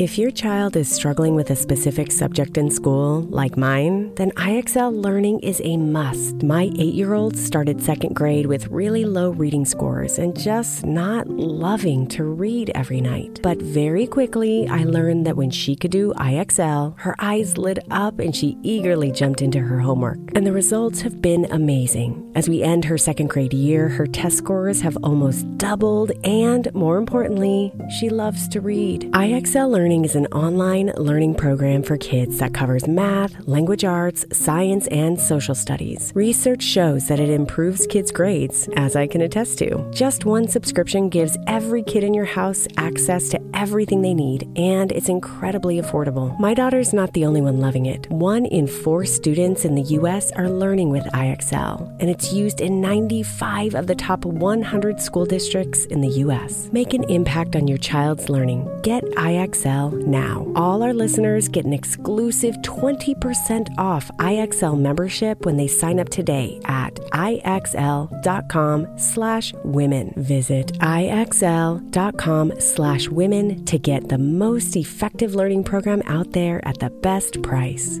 If your child is struggling with a specific subject in school, like mine, then IXL learning is a must. My eight year old started second grade with really low reading scores and just not loving to read every night. But very quickly, I learned that when she could do IXL, her eyes lit up and she eagerly jumped into her homework. And the results have been amazing. As we end her second grade year, her test scores have almost doubled, and more importantly, she loves to read. IXL learning is an online learning program for kids that covers math, language arts, science, and social studies. Research shows that it improves kids' grades, as I can attest to. Just one subscription gives every kid in your house access to everything they need, and it's incredibly affordable. My daughter's not the only one loving it. One in four students in the U.S. are learning with IXL, and it's used in 95 of the top 100 school districts in the U.S. Make an impact on your child's learning. Get IXL IXL now. All our listeners get an exclusive 20% off IXL membership when they sign up today at IXL.com slash women. Visit IXL.com slash women to get the most effective learning program out there at the best price.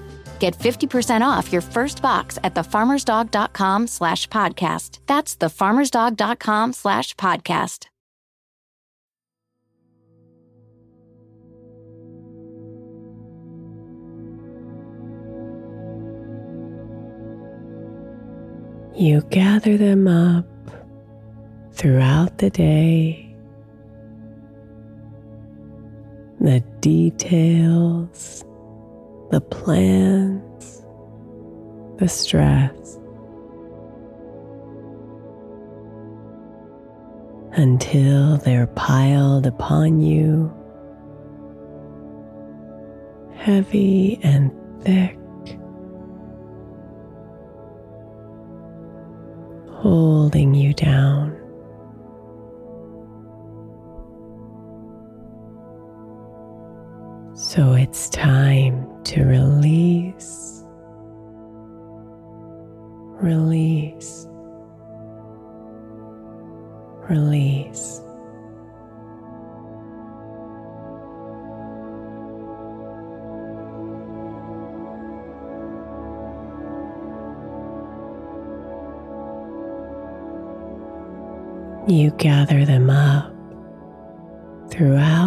Get 50% off your first box at thefarmersdog.com slash podcast. That's thefarmersdog.com slash podcast. You gather them up throughout the day. The details, the plans, the stress. Until they're piled upon you, heavy and thick. holding you down. So it's time to release, release, release. You gather them up throughout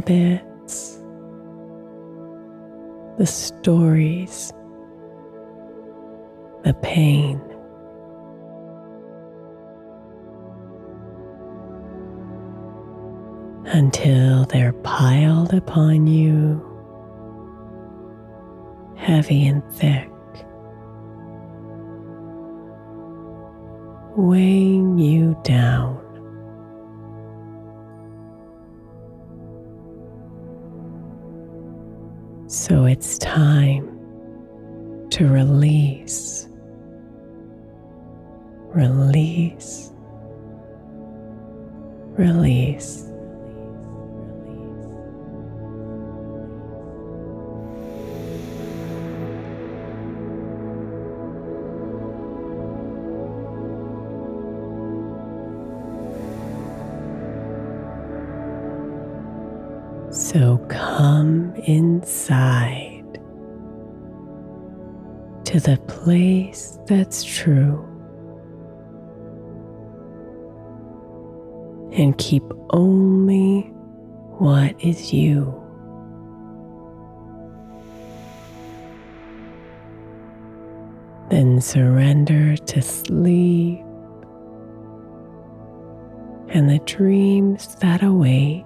habits, the stories, the pain. Until they're piled upon you heavy and thick, weighing you down. So it's time to release, release, release. So come inside to the place that's true and keep only what is you. Then surrender to sleep and the dreams that await.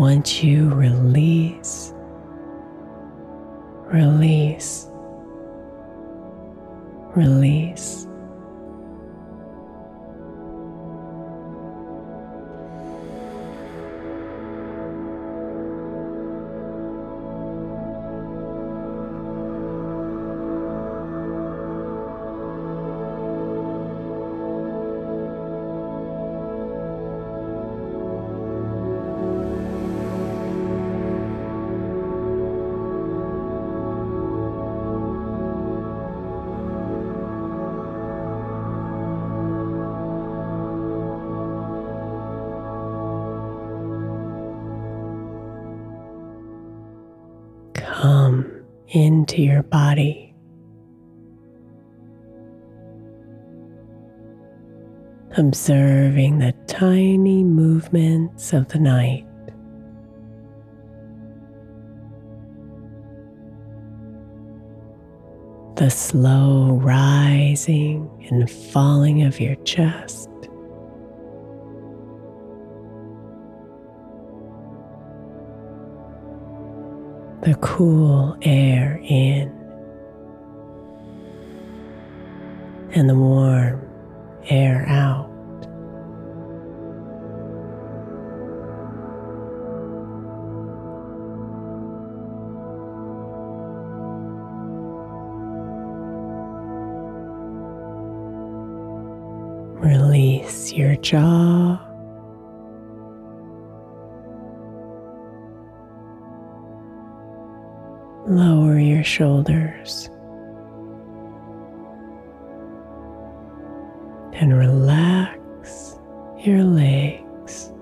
Once you release, release, release. Into your body. Observing the tiny movements of the night. The slow rising and falling of your chest. The cool air in and the warm air out. Release your jaw. Shoulders and relax your legs.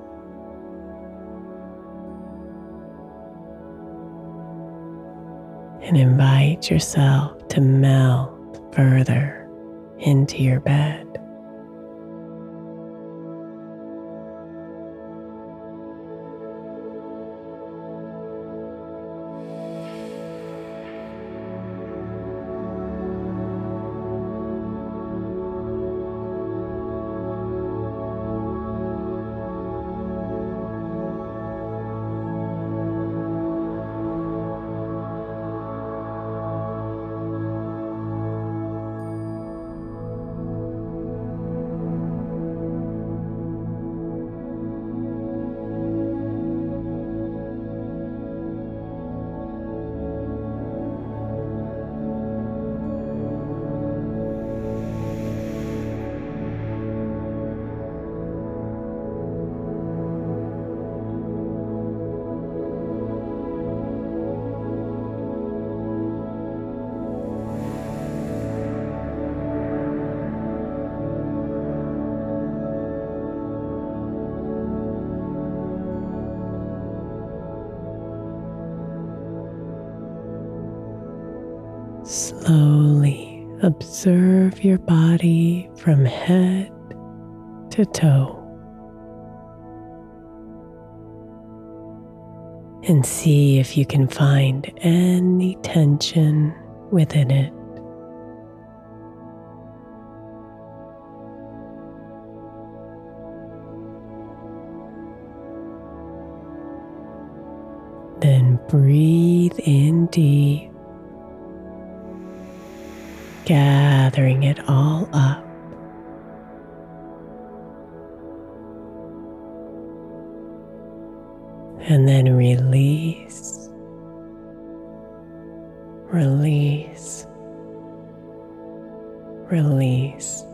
And invite yourself to melt further into your bed. Slowly observe your body from head to toe. And see if you can find any tension within it. Then breathe in deep gathering it all up. And then release, release, release.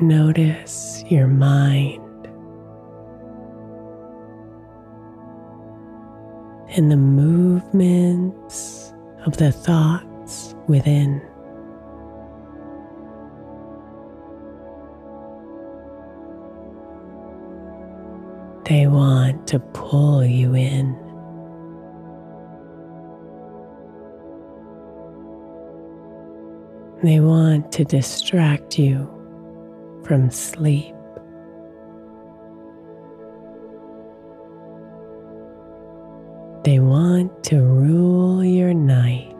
Notice your mind and the movements of the thoughts within. They want to pull you in. They want to distract you from sleep. They want to rule your night.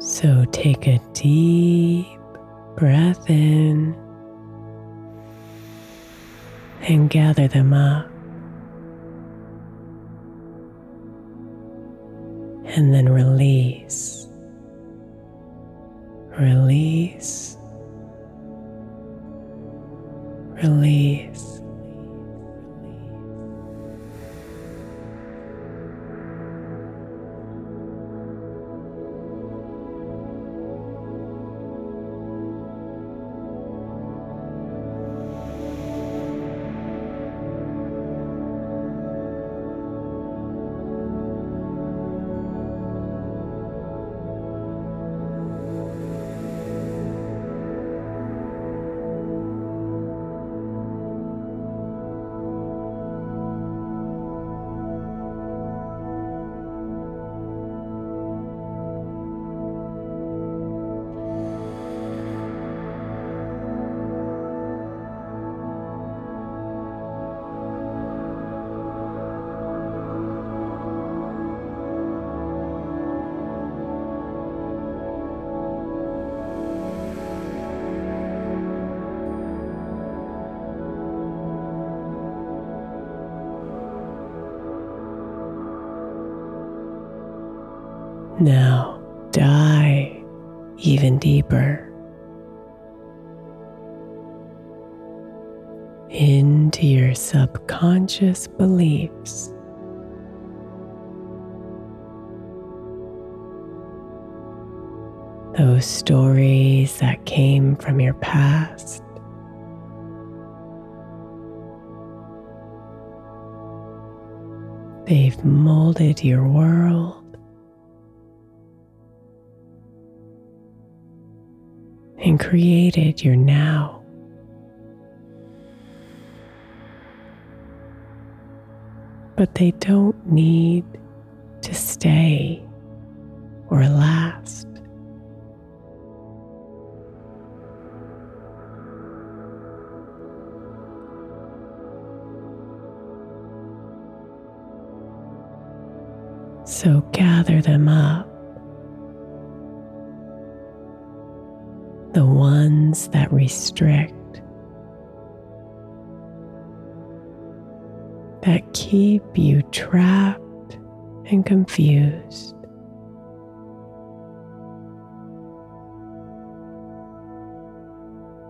So take a deep breath in and gather them up. And then release. Release. Release. Now dive even deeper into your subconscious beliefs. Those stories that came from your past. They've molded your world and created your now. But they don't need to stay or last. So gather them up. The ones that restrict, that keep you trapped and confused.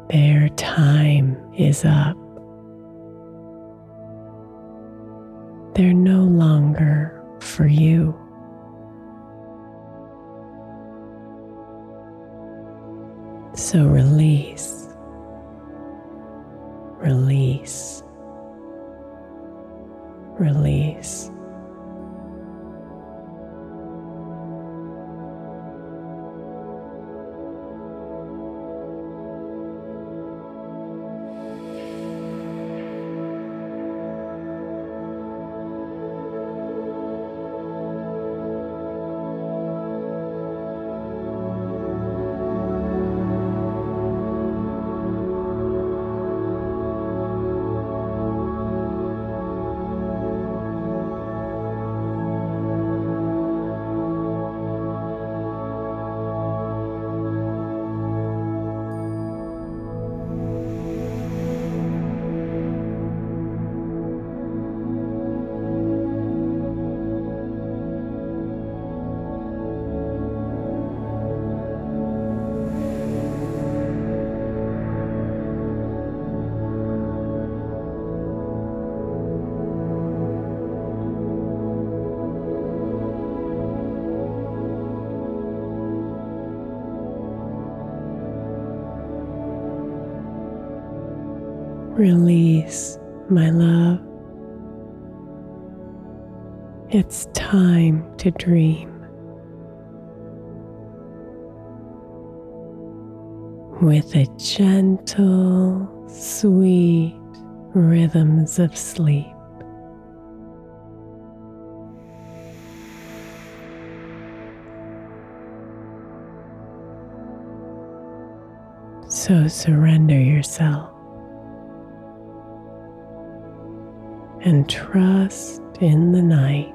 Their time is up. They're no longer for you. So release, Release, my love. It's time to dream. With the gentle, sweet rhythms of sleep. So surrender yourself and trust in the night.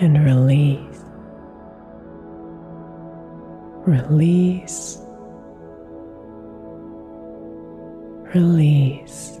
And release, release, release.